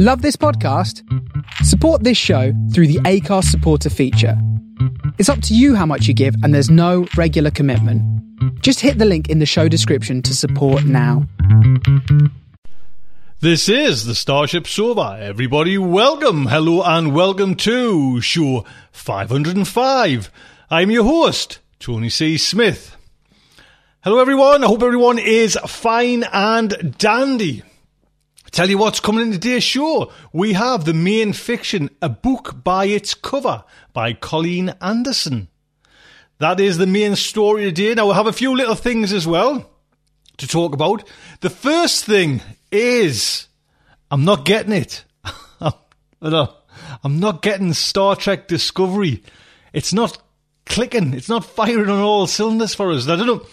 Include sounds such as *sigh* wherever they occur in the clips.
Love this podcast? Support this show through the Acast supporter feature. It's up to you how much you give, and there's no regular commitment. Just hit the link in the show description to support now. This is the Starship Sofa. Everybody, welcome, hello, and welcome to show 505. I'm your host, Tony C. Smith. Hello, everyone. I hope everyone is fine and dandy. Tell you what's coming in today's show. We have the main fiction, A Book by Its Cover by Colleen Anderson. That is the main story today. Now, we'll have a few little things as well to talk about. The first thing is I'm not getting it. *laughs* I'm not getting Star Trek Discovery. It's not clicking. It's not firing on all cylinders for us. I don't know.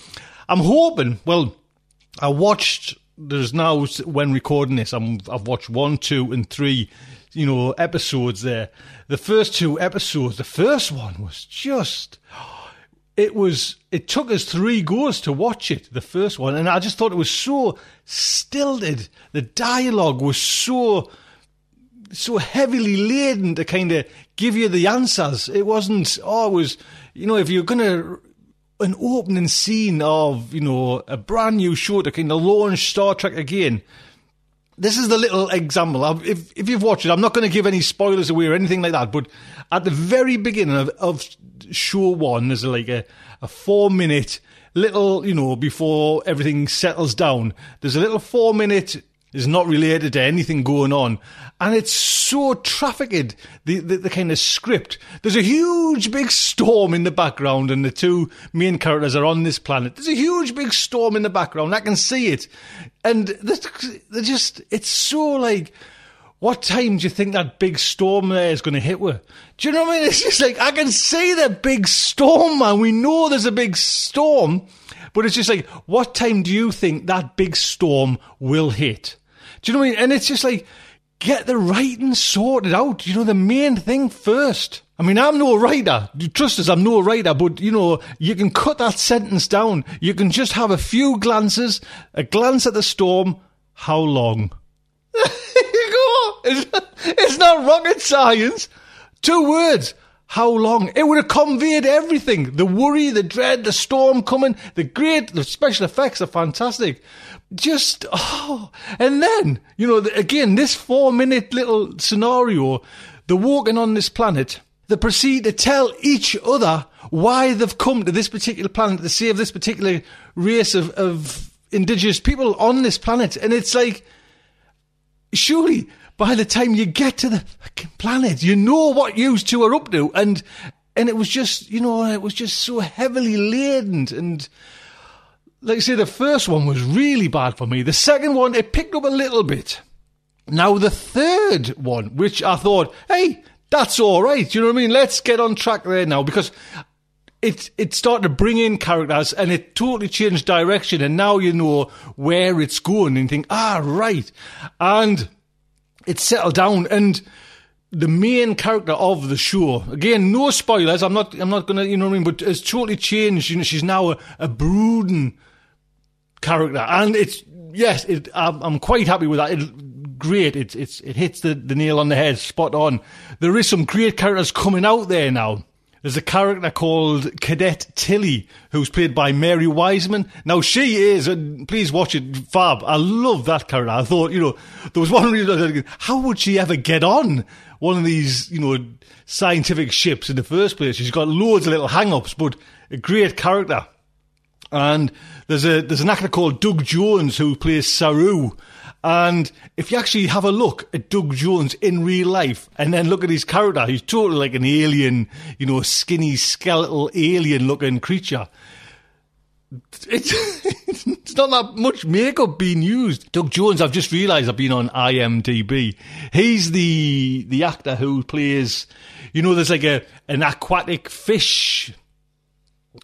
I'm hoping, well, I watched there's now when recording this, I'm, I've watched one, two, and three, you know, episodes there. The first two episodes, the first one was just, it was, it took us three goes to watch it, the first one, and I just thought it was so stilted. The dialogue was so, so heavily laden to kind of give you the answers. It wasn't, oh, it was, you know, if you're going to an opening scene of, you know, a brand new show to kind of launch Star Trek again. This is the little example. If, if you've watched it, I'm not going to give any spoilers away or anything like that, but at the very beginning of, of show one, there's like a, a four minute little, you know, before everything settles down, there's a little four minute is not related to anything going on. And it's so trafficked, the, the, the, kind of script. There's a huge big storm in the background, and the two main characters are on this planet. There's a huge big storm in the background. I can see it. And they're just, it's so like, what time do you think that big storm there is going to hit with? Do you know what I mean? It's just like, I can see the big storm, man. We know there's a big storm. But it's just like, what time do you think that big storm will hit? Do you know what I mean? And it's just like, get the writing sorted out. You know, the main thing first. I mean, I'm no writer. Trust us, I'm no writer, but you know, you can cut that sentence down. You can just have a few glances, a glance at the storm. How long? *laughs* it's, it's not rocket science. Two words. How long? It would have conveyed everything. The worry, the dread, the storm coming, the great, the special effects are fantastic just oh and then you know again this four minute little scenario they're walking on this planet they proceed to tell each other why they've come to this particular planet to save this particular race of, of indigenous people on this planet and it's like surely by the time you get to the planet you know what you two are up to and and it was just you know it was just so heavily laden and like I say, the first one was really bad for me. The second one, it picked up a little bit. Now, the third one, which I thought, hey, that's all right. You know what I mean? Let's get on track there now because it it started to bring in characters and it totally changed direction. And now you know where it's going and you think, ah, right. And it settled down and the main character of the show. Again, no spoilers. I'm not. I'm not gonna. You know what I mean. But it's totally changed. You know, she's now a, a brooding character, and it's yes, it, I'm, I'm, quite happy with that. It, great, it's it's it hits the, the nail on the head, spot on. There is some great characters coming out there now. There's a character called Cadet Tilly, who's played by Mary Wiseman. Now she is, and please watch it, fab. I love that character. I thought, you know, there was one reason how would she ever get on one of these, you know, scientific ships in the first place? She's got loads of little hang-ups, but a great character. And there's a there's an actor called Doug Jones who plays Saru. And if you actually have a look at Doug Jones in real life and then look at his character, he's totally like an alien, you know, skinny, skeletal, alien looking creature. It's, *laughs* it's not that much makeup being used. Doug Jones, I've just realised I've been on IMDb. He's the the actor who plays, you know, there's like a an aquatic fish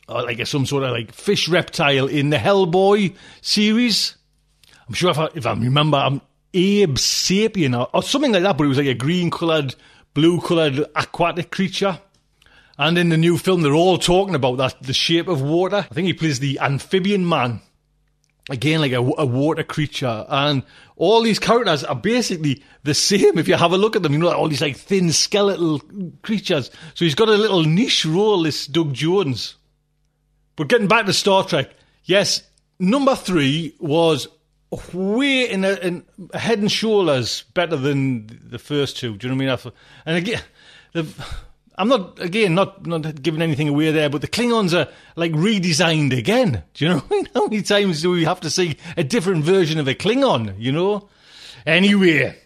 or like a, some sort of like fish reptile in the Hellboy series. I'm sure if I, if I remember, I'm Abe Sapien or, or something like that, but it was like a green coloured, blue coloured aquatic creature. And in the new film, they're all talking about that the shape of water. I think he plays the amphibian man. again like a, a, water creature and all these characters are basically the same if you have a look at them you know all these like thin skeletal creatures so he's got a little niche role this doug jones but getting back to star trek yes number three was way in, a, in head and shoulders better than the first two do you know what i mean and again the I'm not again not not giving anything away there, but the Klingons are like redesigned again. Do you know *laughs* how many times do we have to see a different version of a Klingon? You know. Anyway,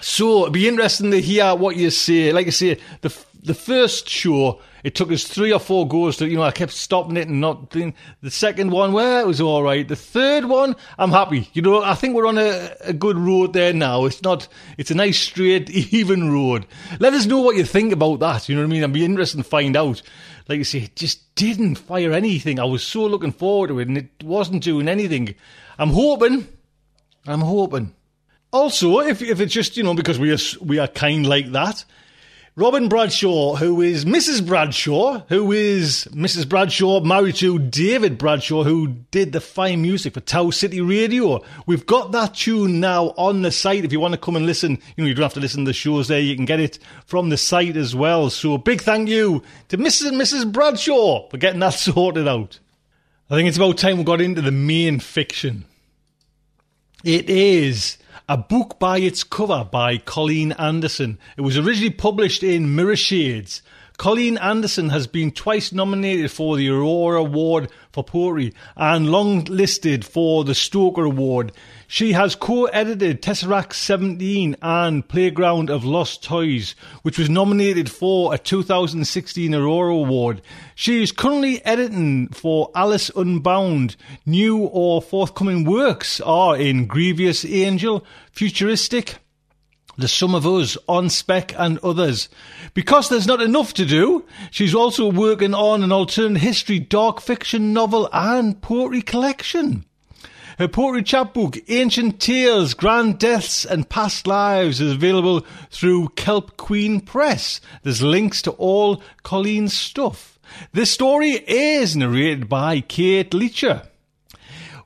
so it'd be interesting to hear what you say. Like I say, the the first show it took us three or four goes to, you know, I kept stopping it and not doing the second one. Well, it was all right. The third one, I'm happy. You know, I think we're on a, a good road there now. It's not, it's a nice, straight, *laughs* even road. Let us know what you think about that. You know what I mean? I'd be interested to find out. Like I say, it just didn't fire anything. I was so looking forward to it and it wasn't doing anything. I'm hoping, I'm hoping. Also, if, if it's just, you know, because we are, we are kind like that, Robin Bradshaw, who is Mrs. Bradshaw, who is Mrs. Bradshaw married to David Bradshaw, who did the fine music for Tau City Radio. We've got that tune now on the site. If you want to come and listen, you know, you don't have to listen to the shows there. You can get it from the site as well. So big thank you to Mrs. and Mrs. Bradshaw for getting that *laughs* sorted out. I think it's about time we got into the main fiction. It is a book by its cover by Colleen Anderson. It was originally published in Mirrorshards. Colleen Anderson has been twice nominated for the Aurora Award for Poetry and long listed for the Stoker Award. She has co-edited Tesseract 17 and Playground of Lost Toys, which was nominated for a 2016 Aurora Award. She is currently editing for Alice Unbound. New or forthcoming works are in Grievous Angel, Futuristica, the Sum of Us, On Spec, and others. Because there's not enough to do, she's also working on an alternate history, dark fiction novel, and poetry collection. Her poetry chapbook, Ancient Tales, Grand Deaths and Past Lives, is available through Kelp Queen Press. There's links to all Colleen's stuff. This story is narrated by Kate Lechler.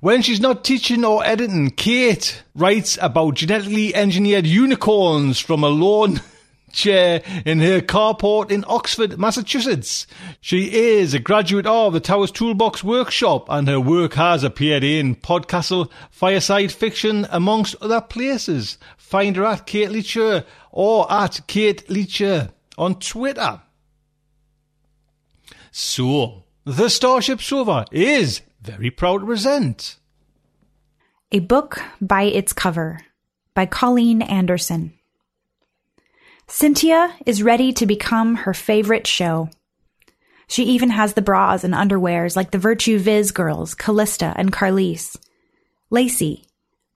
When she's not teaching or editing, Kate writes about genetically engineered unicorns from a lawn *laughs* chair in her carport in Oxford, Massachusetts. She is a graduate of the Taos Toolbox Workshop and her work has appeared in Podcastle, Fireside Fiction, amongst other places. Find her at Kate Lechler or at Kate Lechler on Twitter. So, the Starship Sofa is very proud to present. A book by its cover by Colleen Anderson. Cynthia is ready to become her favorite show. She even has the bras and underwears like the Virtue Viz girls, Callista and Carlise. Lacey,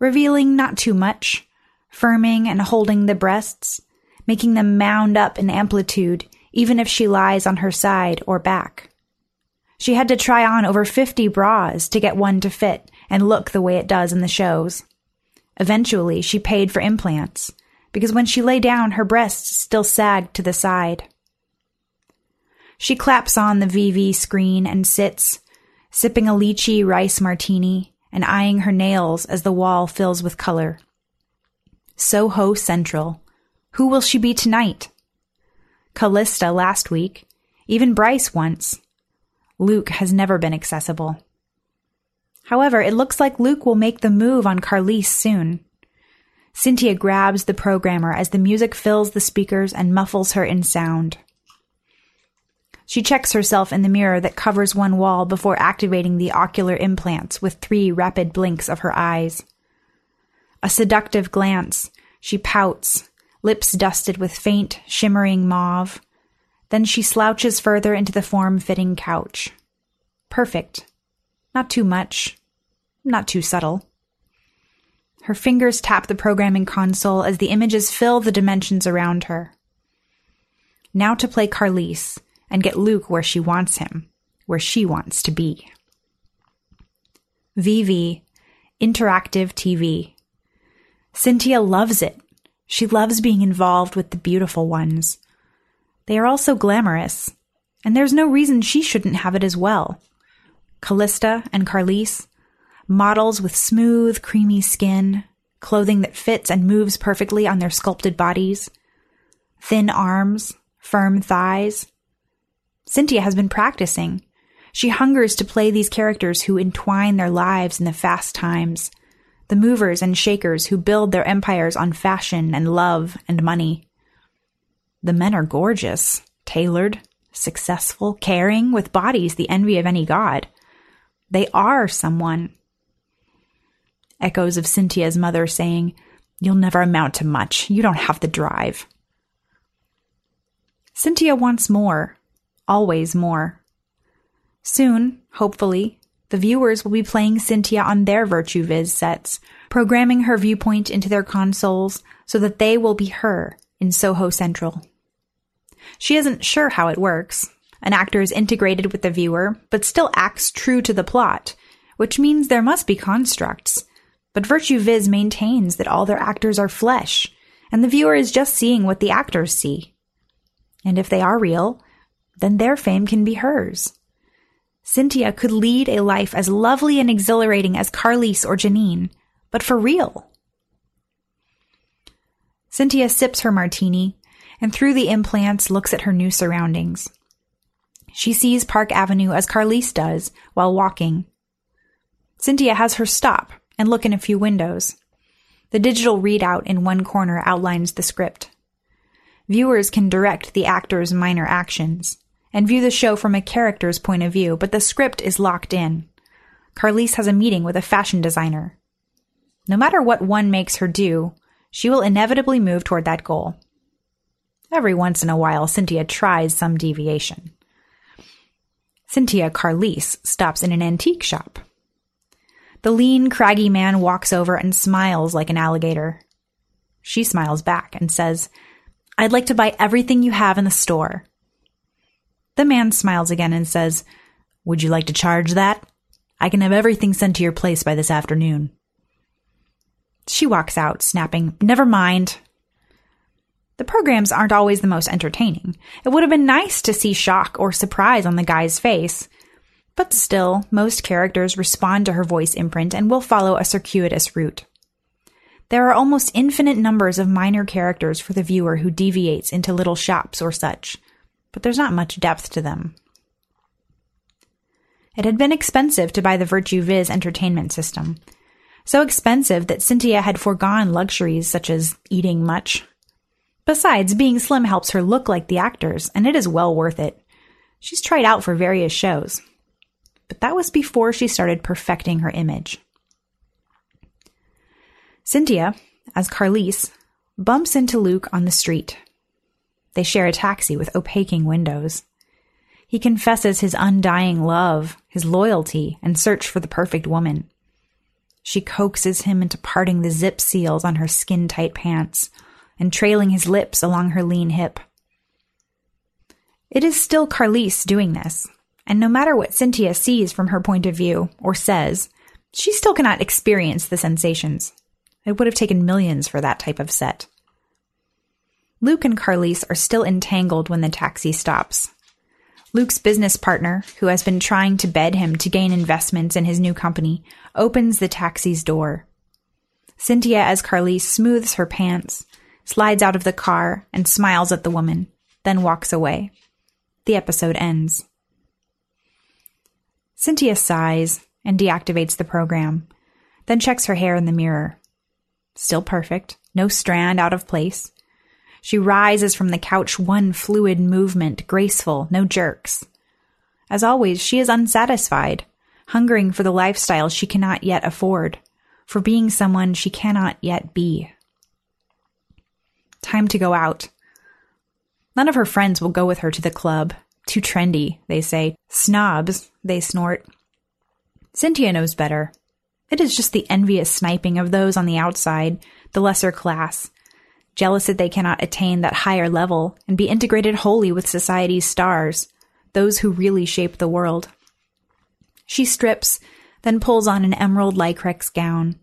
revealing not too much, firming and holding the breasts, making them mound up in amplitude even if she lies on her side or back. She had to try on over 50 bras to get one to fit and look the way it does in the shows. Eventually, she paid for implants because when she lay down, her breasts still sagged to the side. She claps on the VV screen and sits, sipping a lychee rice martini and eyeing her nails as the wall fills with color. Soho Central. Who will she be tonight? Callista last week, even Bryce once. Luke has never been accessible. However, it looks like Luke will make the move on Carlise soon. Cynthia grabs the programmer as the music fills the speakers and muffles her in sound. She checks herself in the mirror that covers one wall before activating the ocular implants with three rapid blinks of her eyes. A seductive glance, she pouts, lips dusted with faint, shimmering mauve. Then she slouches further into the form fitting couch. Perfect. Not too much. Not too subtle. Her fingers tap the programming console as the images fill the dimensions around her. Now to play Carlise and get Luke where she wants him, where she wants to be. VV, Interactive TV. Cynthia loves it. She loves being involved with the beautiful ones. They are also glamorous, and there's no reason she shouldn't have it as well. Callista and Carlise, models with smooth, creamy skin, clothing that fits and moves perfectly on their sculpted bodies, thin arms, firm thighs. Cynthia has been practicing. She hungers to play these characters who entwine their lives in the fast times, the movers and shakers who build their empires on fashion and love and money. The men are gorgeous, tailored, successful, caring, with bodies the envy of any god. They are someone. Echoes of Cynthia's mother saying, You'll never amount to much. You don't have the drive. Cynthia wants more, always more. Soon, hopefully, the viewers will be playing Cynthia on their Virtue Viz sets, programming her viewpoint into their consoles so that they will be her in Soho Central. She isn't sure how it works. An actor is integrated with the viewer, but still acts true to the plot, which means there must be constructs. But Virtue Viz maintains that all their actors are flesh, and the viewer is just seeing what the actors see. And if they are real, then their fame can be hers. Cynthia could lead a life as lovely and exhilarating as Carlise or Janine, but for real. Cynthia sips her martini and through the implants looks at her new surroundings. She sees Park Avenue as Carlise does while walking. Cynthia has her stop and look in a few windows. The digital readout in one corner outlines the script. Viewers can direct the actor's minor actions and view the show from a character's point of view, but the script is locked in. Carlise has a meeting with a fashion designer. No matter what one makes her do, she will inevitably move toward that goal. Every once in a while, Cynthia tries some deviation. Cynthia Carlise stops in an antique shop. The lean, craggy man walks over and smiles like an alligator. She smiles back and says, I'd like to buy everything you have in the store. The man smiles again and says, Would you like to charge that? I can have everything sent to your place by this afternoon. She walks out, snapping, Never mind. The programs aren't always the most entertaining. It would have been nice to see shock or surprise on the guy's face. But still, most characters respond to her voice imprint and will follow a circuitous route. There are almost infinite numbers of minor characters for the viewer who deviates into little shops or such, but there's not much depth to them. It had been expensive to buy the Virtue Viz entertainment system. So expensive that Cynthia had foregone luxuries such as eating much. Besides, being slim helps her look like the actors, and it is well worth it. She's tried out for various shows. But that was before she started perfecting her image. Cynthia, as Carlise, bumps into Luke on the street. They share a taxi with opaquing windows. He confesses his undying love, his loyalty, and search for the perfect woman. She coaxes him into parting the zip seals on her skin tight pants and trailing his lips along her lean hip. It is still Carlise doing this, and no matter what Cynthia sees from her point of view or says, she still cannot experience the sensations. It would have taken millions for that type of set. Luke and Carlise are still entangled when the taxi stops. Luke's business partner, who has been trying to bed him to gain investments in his new company, opens the taxi's door. Cynthia, as Carlise, smooths her pants, slides out of the car, and smiles at the woman, then walks away. The episode ends. Cynthia sighs and deactivates the program, then checks her hair in the mirror. Still perfect, no strand out of place. She rises from the couch, one fluid movement, graceful, no jerks. As always, she is unsatisfied, hungering for the lifestyle she cannot yet afford, for being someone she cannot yet be. Time to go out. None of her friends will go with her to the club. Too trendy, they say. Snobs, they snort. Cynthia knows better. It is just the envious sniping of those on the outside, the lesser class, jealous that they cannot attain that higher level and be integrated wholly with society's stars, those who really shape the world. She strips, then pulls on an emerald lycrex gown.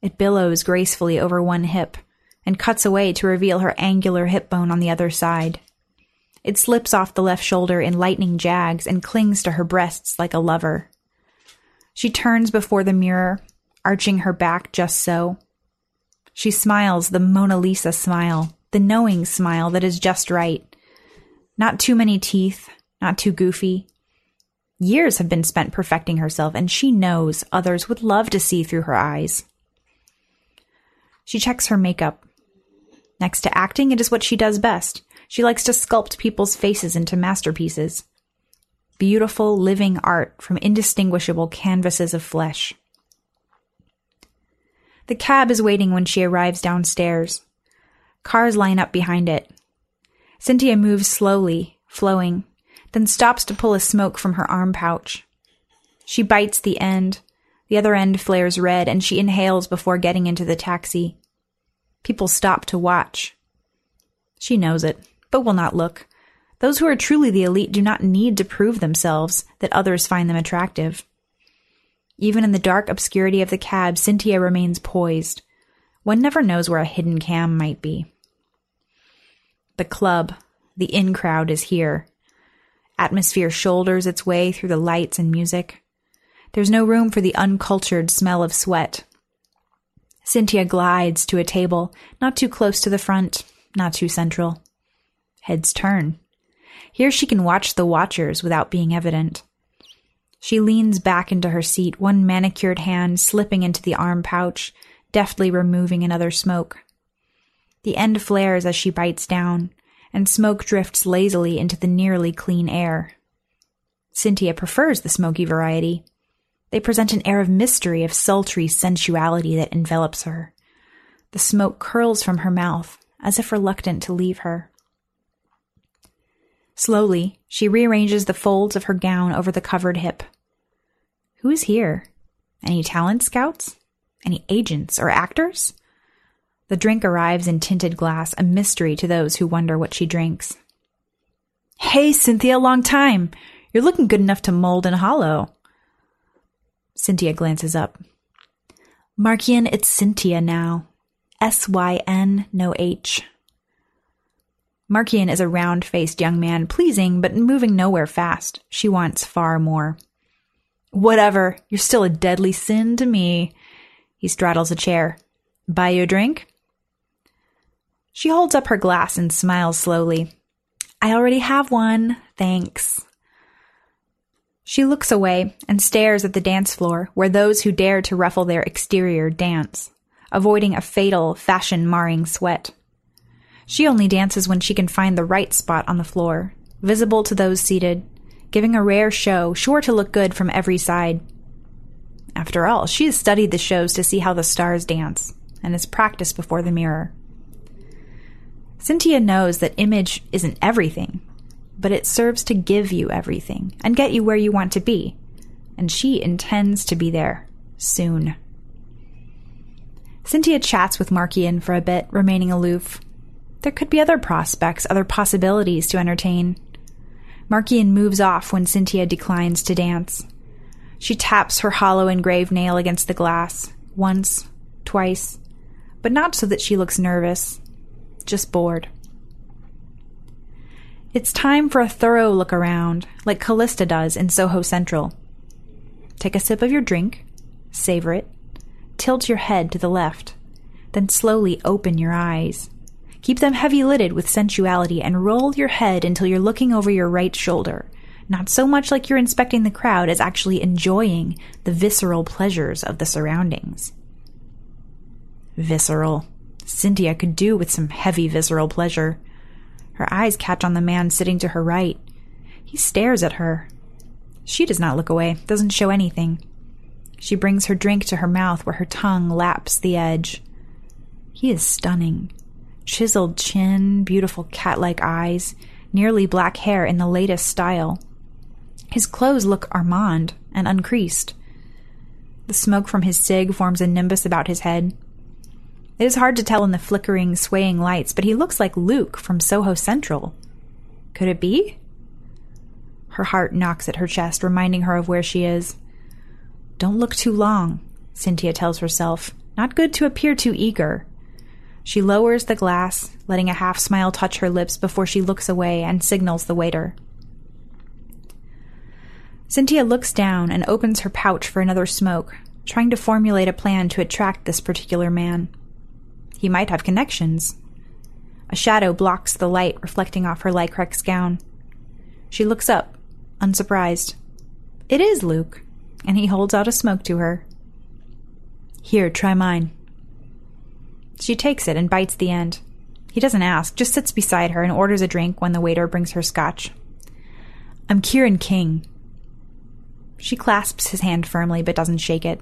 It billows gracefully over one hip and cuts away to reveal her angular hip bone on the other side. It slips off the left shoulder in lightning jags and clings to her breasts like a lover. She turns before the mirror, arching her back just so. She smiles the Mona Lisa smile, the knowing smile that is just right. Not too many teeth, not too goofy. Years have been spent perfecting herself, and she knows others would love to see through her eyes. She checks her makeup. Next to acting, it is what she does best. She likes to sculpt people's faces into masterpieces. Beautiful, living art from indistinguishable canvases of flesh. The cab is waiting when she arrives downstairs. Cars line up behind it. Cynthia moves slowly, flowing, then stops to pull a smoke from her arm pouch. She bites the end. The other end flares red, and she inhales before getting into the taxi. People stop to watch. She knows it, but will not look. Those who are truly the elite do not need to prove themselves that others find them attractive. Even in the dark obscurity of the cab, Cynthia remains poised. One never knows where a hidden cam might be. The club, the in crowd is here. Atmosphere shoulders its way through the lights and music. There's no room for the uncultured smell of sweat. Cynthia glides to a table, not too close to the front, not too central. Heads turn. Here she can watch the watchers without being evident. She leans back into her seat, one manicured hand slipping into the arm pouch, deftly removing another smoke. The end flares as she bites down, and smoke drifts lazily into the nearly clean air. Cynthia prefers the smoky variety. They present an air of mystery, of sultry sensuality that envelops her. The smoke curls from her mouth, as if reluctant to leave her. Slowly, she rearranges the folds of her gown over the covered hip. Who is here? Any talent scouts? Any agents or actors? The drink arrives in tinted glass, a mystery to those who wonder what she drinks. Hey, Cynthia, long time. You're looking good enough to mold and hollow. Cynthia glances up. Markian, it's Cynthia now. S Y N, no H. Markian is a round faced young man, pleasing, but moving nowhere fast. She wants far more. Whatever, you're still a deadly sin to me. He straddles a chair. Buy you a drink? She holds up her glass and smiles slowly. I already have one, thanks. She looks away and stares at the dance floor where those who dare to ruffle their exterior dance, avoiding a fatal, fashion marring sweat. She only dances when she can find the right spot on the floor, visible to those seated, giving a rare show sure to look good from every side. After all, she has studied the shows to see how the stars dance, and has practiced before the mirror. Cynthia knows that image isn't everything, but it serves to give you everything and get you where you want to be, and she intends to be there soon. Cynthia chats with Markian for a bit, remaining aloof. There could be other prospects, other possibilities to entertain. Markian moves off when Cynthia declines to dance. She taps her hollow engraved nail against the glass, once, twice, but not so that she looks nervous, just bored. It's time for a thorough look around, like Callista does in Soho Central. Take a sip of your drink, savor it, tilt your head to the left, then slowly open your eyes. Keep them heavy lidded with sensuality and roll your head until you're looking over your right shoulder. Not so much like you're inspecting the crowd as actually enjoying the visceral pleasures of the surroundings. Visceral. Cynthia could do with some heavy visceral pleasure. Her eyes catch on the man sitting to her right. He stares at her. She does not look away, doesn't show anything. She brings her drink to her mouth where her tongue laps the edge. He is stunning chiseled chin, beautiful cat like eyes, nearly black hair in the latest style. His clothes look Armand and uncreased. The smoke from his cig forms a nimbus about his head. It is hard to tell in the flickering, swaying lights, but he looks like Luke from Soho Central. Could it be? Her heart knocks at her chest, reminding her of where she is. Don't look too long, Cynthia tells herself. Not good to appear too eager. She lowers the glass, letting a half smile touch her lips before she looks away and signals the waiter. Cynthia looks down and opens her pouch for another smoke, trying to formulate a plan to attract this particular man. He might have connections. A shadow blocks the light reflecting off her Lycrex gown. She looks up, unsurprised. It is Luke, and he holds out a smoke to her. Here, try mine. She takes it and bites the end. He doesn't ask, just sits beside her and orders a drink when the waiter brings her scotch. I'm Kieran King. She clasps his hand firmly but doesn't shake it.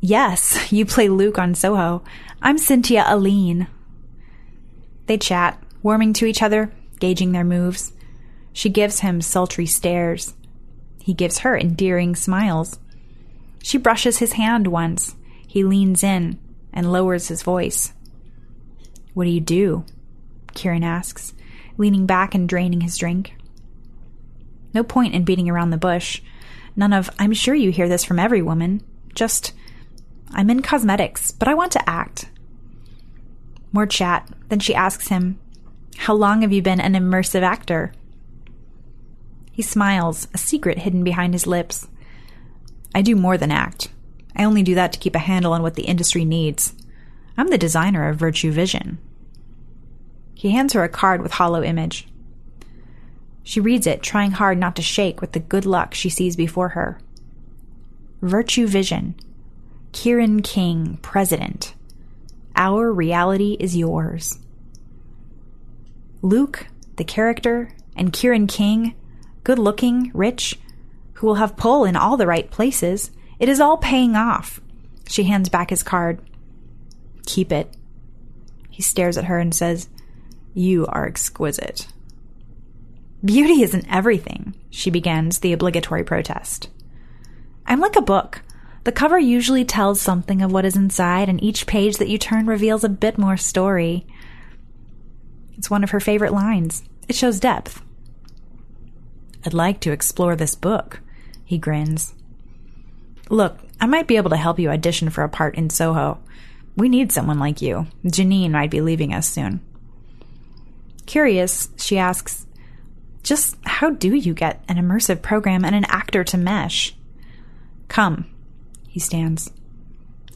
Yes, *laughs* you play Luke on Soho. I'm Cynthia Aline. They chat, warming to each other, gauging their moves. She gives him sultry stares. He gives her endearing smiles. She brushes his hand once. He leans in and lowers his voice. What do you do? Kieran asks, leaning back and draining his drink. No point in beating around the bush. None of, I'm sure you hear this from every woman. Just, I'm in cosmetics, but I want to act. More chat. Then she asks him, How long have you been an immersive actor? He smiles, a secret hidden behind his lips. I do more than act. I only do that to keep a handle on what the industry needs. I'm the designer of Virtue Vision. He hands her a card with hollow image. She reads it, trying hard not to shake with the good luck she sees before her. Virtue Vision. Kieran King, President. Our reality is yours. Luke, the character, and Kieran King, good looking, rich, who will have pull in all the right places, it is all paying off. She hands back his card. Keep it. He stares at her and says, You are exquisite. Beauty isn't everything, she begins the obligatory protest. I'm like a book. The cover usually tells something of what is inside, and each page that you turn reveals a bit more story. It's one of her favorite lines. It shows depth. I'd like to explore this book, he grins. Look, I might be able to help you audition for a part in Soho. We need someone like you. Janine might be leaving us soon. Curious, she asks, just how do you get an immersive program and an actor to mesh? Come. He stands.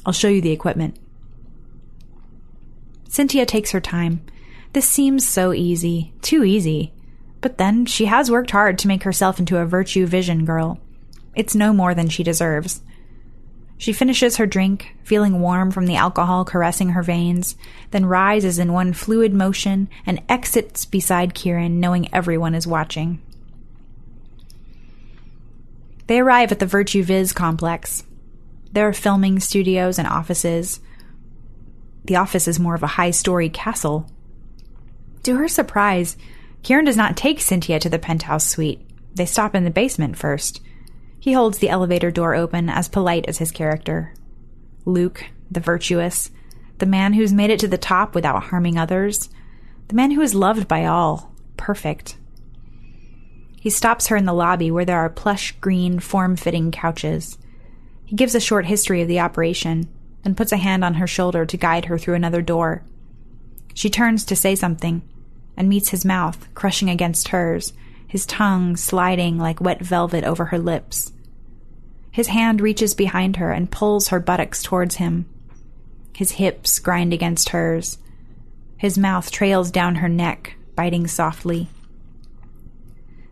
I'll show you the equipment. Cynthia takes her time. This seems so easy, too easy. But then she has worked hard to make herself into a virtue vision girl. It's no more than she deserves. She finishes her drink, feeling warm from the alcohol caressing her veins, then rises in one fluid motion and exits beside Kieran, knowing everyone is watching. They arrive at the Virtue Viz complex. There are filming studios and offices. The office is more of a high story castle. To her surprise, Kieran does not take Cynthia to the penthouse suite. They stop in the basement first. He holds the elevator door open, as polite as his character. Luke, the virtuous, the man who's made it to the top without harming others, the man who is loved by all, perfect. He stops her in the lobby where there are plush green, form fitting couches. He gives a short history of the operation, then puts a hand on her shoulder to guide her through another door. She turns to say something, and meets his mouth crushing against hers, his tongue sliding like wet velvet over her lips. His hand reaches behind her and pulls her buttocks towards him. His hips grind against hers. His mouth trails down her neck, biting softly.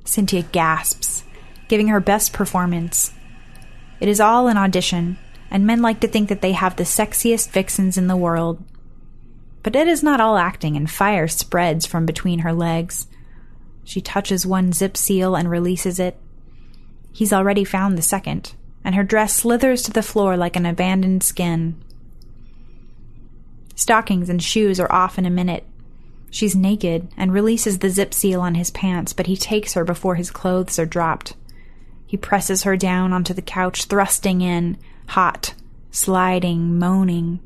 Cynthia gasps, giving her best performance. It is all an audition, and men like to think that they have the sexiest vixens in the world. But it is not all acting, and fire spreads from between her legs. She touches one zip seal and releases it. He's already found the second and her dress slithers to the floor like an abandoned skin. Stockings and shoes are off in a minute. She's naked and releases the zip seal on his pants, but he takes her before his clothes are dropped. He presses her down onto the couch, thrusting in, hot, sliding, moaning.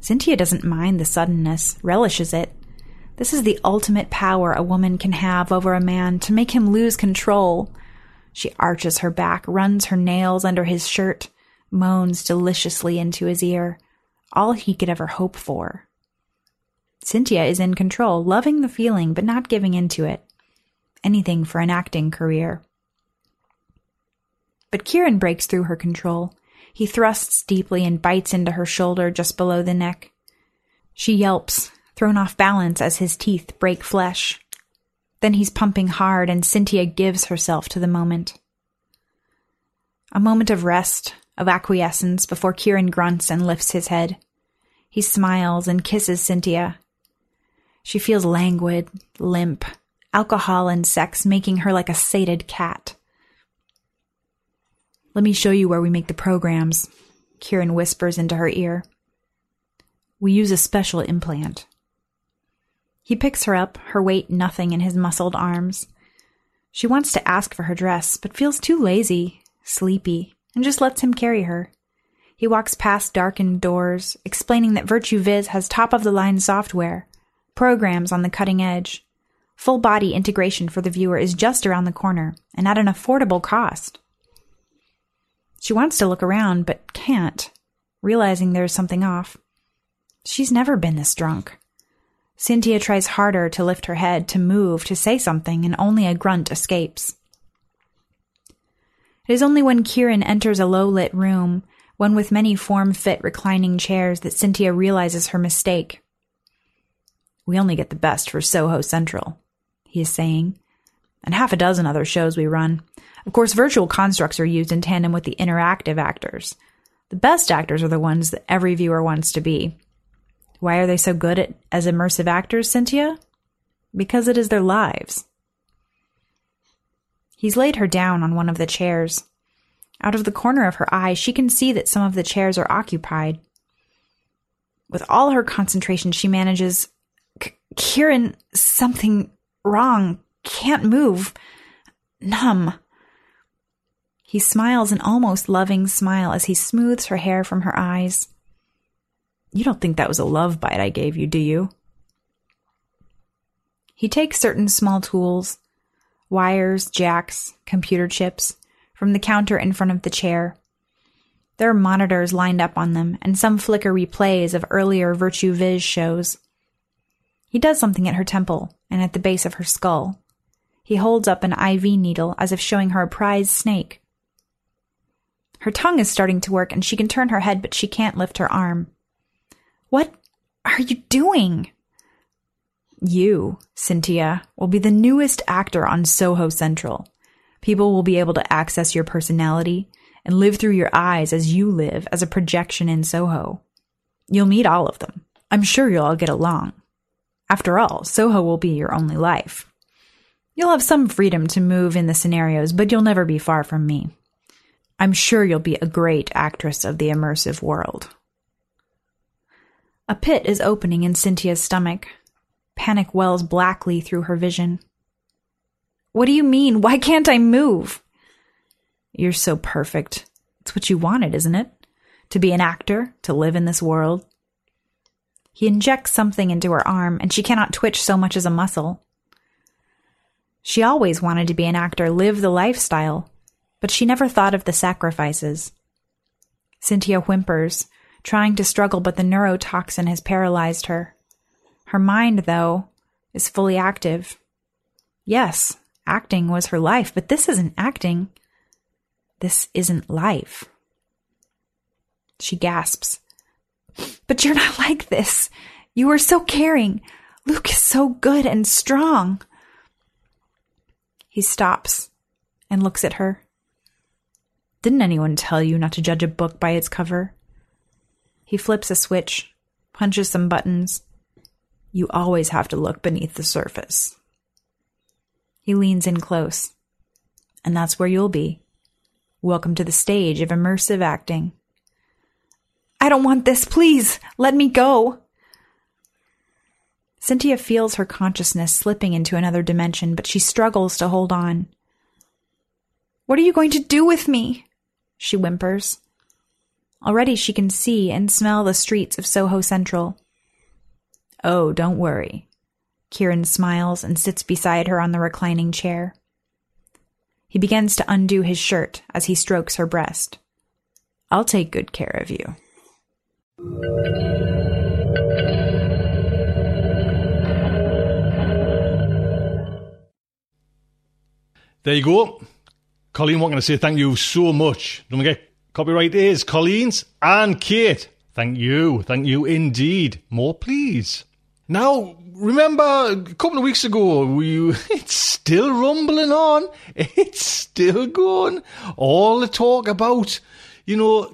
Cynthia doesn't mind the suddenness, relishes it. This is the ultimate power a woman can have over a man to make him lose control, she arches her back, runs her nails under his shirt, moans deliciously into his ear. All he could ever hope for. Cynthia is in control, loving the feeling, but not giving into it. Anything for an acting career. But Kieran breaks through her control. He thrusts deeply and bites into her shoulder just below the neck. She yelps, thrown off balance as his teeth break flesh. Then he's pumping hard, and Cynthia gives herself to the moment. A moment of rest, of acquiescence, before Kieran grunts and lifts his head. He smiles and kisses Cynthia. She feels languid, limp, alcohol and sex making her like a sated cat. Let me show you where we make the programs, Kieran whispers into her ear. We use a special implant. He picks her up, her weight nothing in his muscled arms. She wants to ask for her dress, but feels too lazy, sleepy, and just lets him carry her. He walks past darkened doors, explaining that Virtue Viz has top of the line software, programs on the cutting edge. Full body integration for the viewer is just around the corner and at an affordable cost. She wants to look around, but can't, realizing there's something off. She's never been this drunk. Cynthia tries harder to lift her head, to move, to say something, and only a grunt escapes. It is only when Kieran enters a low lit room, one with many form fit reclining chairs, that Cynthia realizes her mistake. We only get the best for Soho Central, he is saying, and half a dozen other shows we run. Of course, virtual constructs are used in tandem with the interactive actors. The best actors are the ones that every viewer wants to be. Why are they so good at, as immersive actors, Cynthia? Because it is their lives. He's laid her down on one of the chairs. Out of the corner of her eye, she can see that some of the chairs are occupied. With all her concentration, she manages. Kieran, something wrong. Can't move. Numb. He smiles an almost loving smile as he smooths her hair from her eyes. You don't think that was a love bite I gave you, do you? He takes certain small tools, wires, jacks, computer chips, from the counter in front of the chair. There are monitors lined up on them and some flicker replays of earlier Virtue Viz shows. He does something at her temple and at the base of her skull. He holds up an IV needle as if showing her a prize snake. Her tongue is starting to work and she can turn her head, but she can't lift her arm. What are you doing? You, Cynthia, will be the newest actor on Soho Central. People will be able to access your personality and live through your eyes as you live as a projection in Soho. You'll meet all of them. I'm sure you'll all get along. After all, Soho will be your only life. You'll have some freedom to move in the scenarios, but you'll never be far from me. I'm sure you'll be a great actress of the immersive world. A pit is opening in Cynthia's stomach. Panic wells blackly through her vision. What do you mean? Why can't I move? You're so perfect. It's what you wanted, isn't it? To be an actor, to live in this world. He injects something into her arm, and she cannot twitch so much as a muscle. She always wanted to be an actor, live the lifestyle, but she never thought of the sacrifices. Cynthia whimpers, trying to struggle, but the neurotoxin has paralyzed her. Her mind, though, is fully active. Yes, acting was her life, but this isn't acting. This isn't life. She gasps. But you're not *laughs* like this. You are so caring. Luke is so good and strong. He stops and looks at her. Didn't anyone tell you not to judge a book by its cover? He flips a switch, punches some buttons. You always have to look beneath the surface. He leans in close. And that's where you'll be. Welcome to the stage of immersive acting. I don't want this, please! Let me go! Cynthia feels her consciousness slipping into another dimension, but she struggles to hold on. What are you going to do with me? she whimpers. Already she can see and smell the streets of Soho Central. Oh, don't worry. Kieran smiles and sits beside her on the reclining chair. He begins to undo his shirt as he strokes her breast. I'll take good care of you. There you go Colleen wanting to say thank you so much. Don't forget, copyright is Colleen's and Kate. Thank you. Thank you indeed. More, please. Now, remember a couple of weeks ago, we, *laughs* it's still rumbling on. It's still going. All the talk about, you know,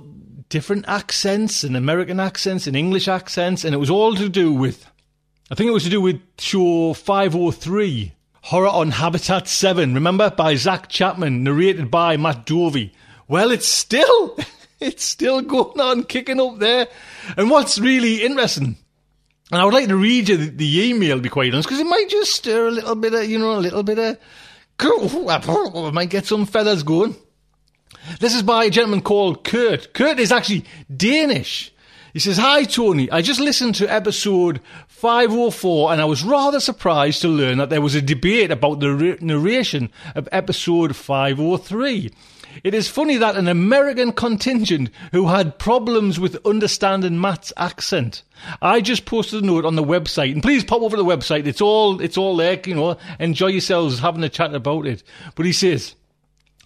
different accents and American accents and English accents, and it was all to do with, I think it was to do with show 503, Horror on Habitat 7, remember? By Zach Chapman, narrated by Matt Dovey. Well, it's still, *laughs* it's still going on, kicking up there. And what's really interesting, and I would like to read you the, the email, to be quite honest, because it might just stir a little bit of, you know, a little bit of, it might get some feathers going. This is by a gentleman called Kurt. Kurt is actually Danish. He says, Hi, Tony. I just listened to episode 504 and I was rather surprised to learn that there was a debate about the narration of episode 503. It is funny that an American contingent who had problems with understanding Matt's accent. I just posted a note on the website, and please pop over to the website. It's all it's all there. You know, enjoy yourselves having a chat about it. But he says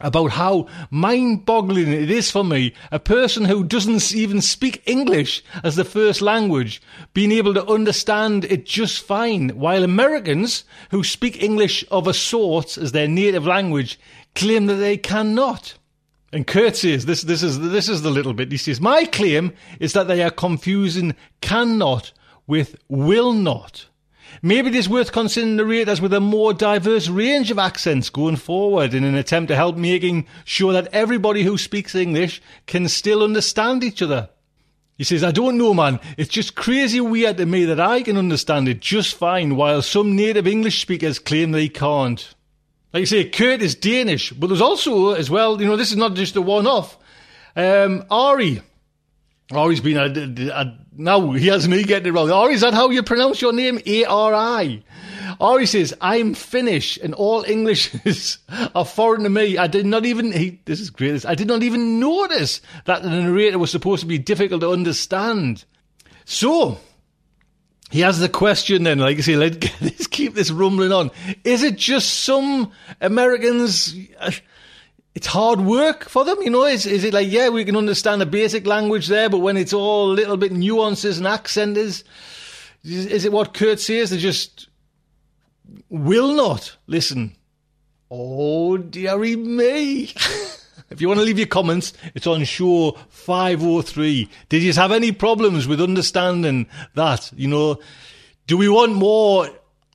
about how mind-boggling it is for me, a person who doesn't even speak English as the first language, being able to understand it just fine, while Americans who speak English of a sort as their native language claim that they cannot. And Kurt says, this, this is, this is the little bit. He says, my claim is that they are confusing cannot with will not. Maybe it is worth considering the narrators with a more diverse range of accents going forward in an attempt to help making sure that everybody who speaks English can still understand each other. He says, I don't know, man. It's just crazy weird to me that I can understand it just fine while some native English speakers claim they can't. Like you say, Kurt is Danish, but there's also, as well, you know, this is not just a one off. Um, Ari. Ari's been a, a, a now he has me getting it wrong. Ari, is that how you pronounce your name? A R I. Ari says, I'm Finnish and all Englishes *laughs* are foreign to me. I did not even, he, this is great, I did not even notice that the narrator was supposed to be difficult to understand. So, he has the question then, like I say, *laughs* let's keep this rumbling on. Is it just some Americans, uh, it's hard work for them, you know? Is, is it like, yeah, we can understand the basic language there, but when it's all little bit nuances and accent is, is, is it what Kurt says? They just will not listen. Oh, dearie me. *laughs* if you want to leave your comments, it's on show 503. Did you have any problems with understanding that? You know, do we want more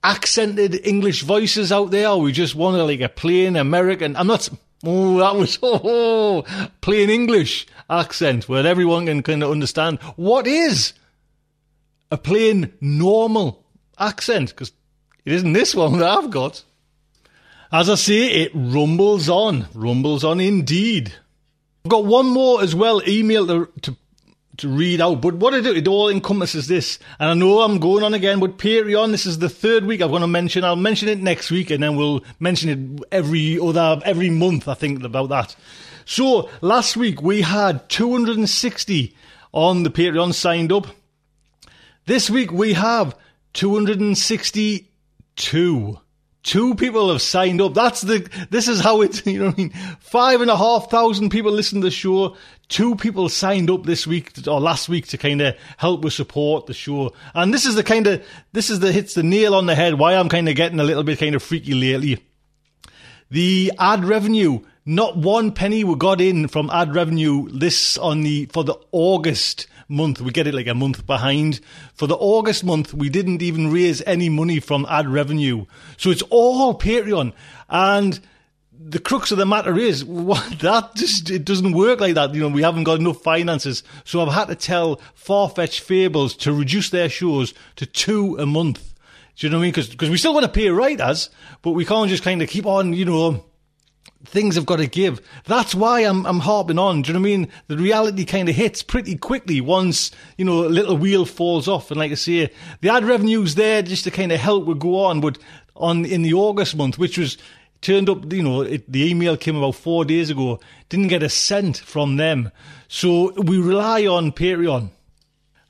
accented English voices out there, or we just want like a plain American? I'm not Oh, that was *laughs* oh, plain English accent where everyone can kind of understand what is a plain normal accent because it isn't this one that I've got. As I say, it rumbles on, rumbles on indeed. I've got one more as well, email to, to to read out. But what I do, it all encompasses this. And I know I'm going on again, but Patreon, this is the third week I'm going to mention. I'll mention it next week and then we'll mention it every other, every month, I think, about that. So last week we had 260 on the Patreon signed up. This week we have 262. Two people have signed up. That's the, this is how it, *laughs* you know what I mean? Five and a half thousand people listen to the show. Two people signed up this week or last week to kind of help with support the show. And this is the kind of, this is the, hits the nail on the head why I'm kind of getting a little bit kind of freaky lately. The ad revenue, not one penny we got in from ad revenue this on the, for the August month. We get it like a month behind. For the August month, we didn't even raise any money from ad revenue. So it's all Patreon. And the crux of the matter is *laughs* what, that just it doesn't work like that. You know, we haven't got enough finances, so I've had to tell Farfetch Fables to reduce their shows to two a month. Do you know what I mean? Because we still want to pay writers, but we can't just kind of keep on, you know, things have got to give. That's why I'm I'm harping on. Do you know what I mean? The reality kind of hits pretty quickly once you know a little wheel falls off. And like I say, the ad revenue's there just to kind of help we go on. But on in the August month, which was turned up, you know, it, the email came about four days ago. Didn't get a cent from them, so we rely on Patreon.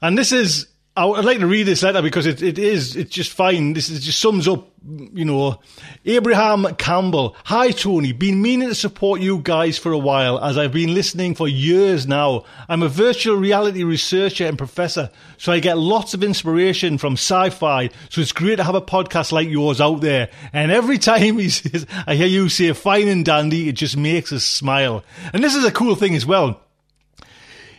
And this is I- I'd like to read this letter because it, it is it's just fine. This is just sums up, you know, Abraham Campbell. Hi Tony, been meaning to support you guys for a while as I've been listening for years now. I'm a virtual reality researcher and professor, so I get lots of inspiration from sci-fi. So it's great to have a podcast like yours out there. And every time he *laughs* says, I hear you say fine and dandy, it just makes us smile. And this is a cool thing as well.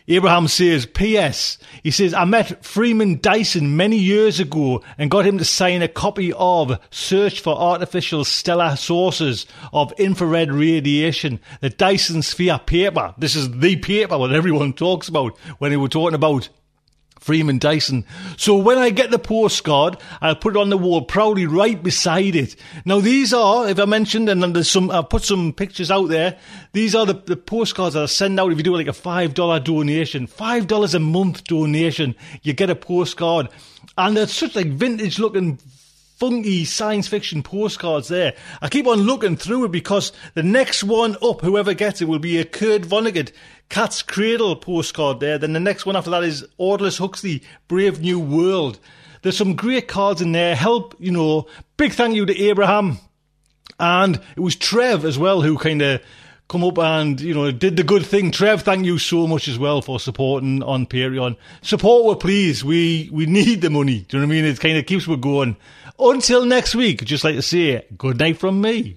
Abraham says, P.S. He says, I met Freeman Dyson many years ago and got him to sign a copy of Search for Artificial Stellar Sources of Infrared Radiation, the Dyson Sphere paper. This is the paper that everyone *laughs* talks about when they were talking about Freeman Dyson. So when I get the postcard, I'll put it on the wall proudly right beside it. Now these are, if I mentioned, and then there's some, I've put some pictures out there. These are the, the postcards that I send out if you do like a $5 donation. $5 a month donation. You get a postcard. And they're such like vintage looking funky science fiction postcards there. I keep on looking through it because the next one up, whoever gets it, will be a Kurt Vonnegut Cat's Cradle postcard there. Then the next one after that is Aldous Huxley, Brave New World. There's some great cards in there. Help, you know, big thank you to Abraham. And it was Trev as well who kind of come up and, you know, did the good thing. Trev, thank you so much as well for supporting on Patreon. Support we please. We, we *laughs* need the money. Do you know what I mean? It kind of keeps me going. Until next week, just like to say good night from me.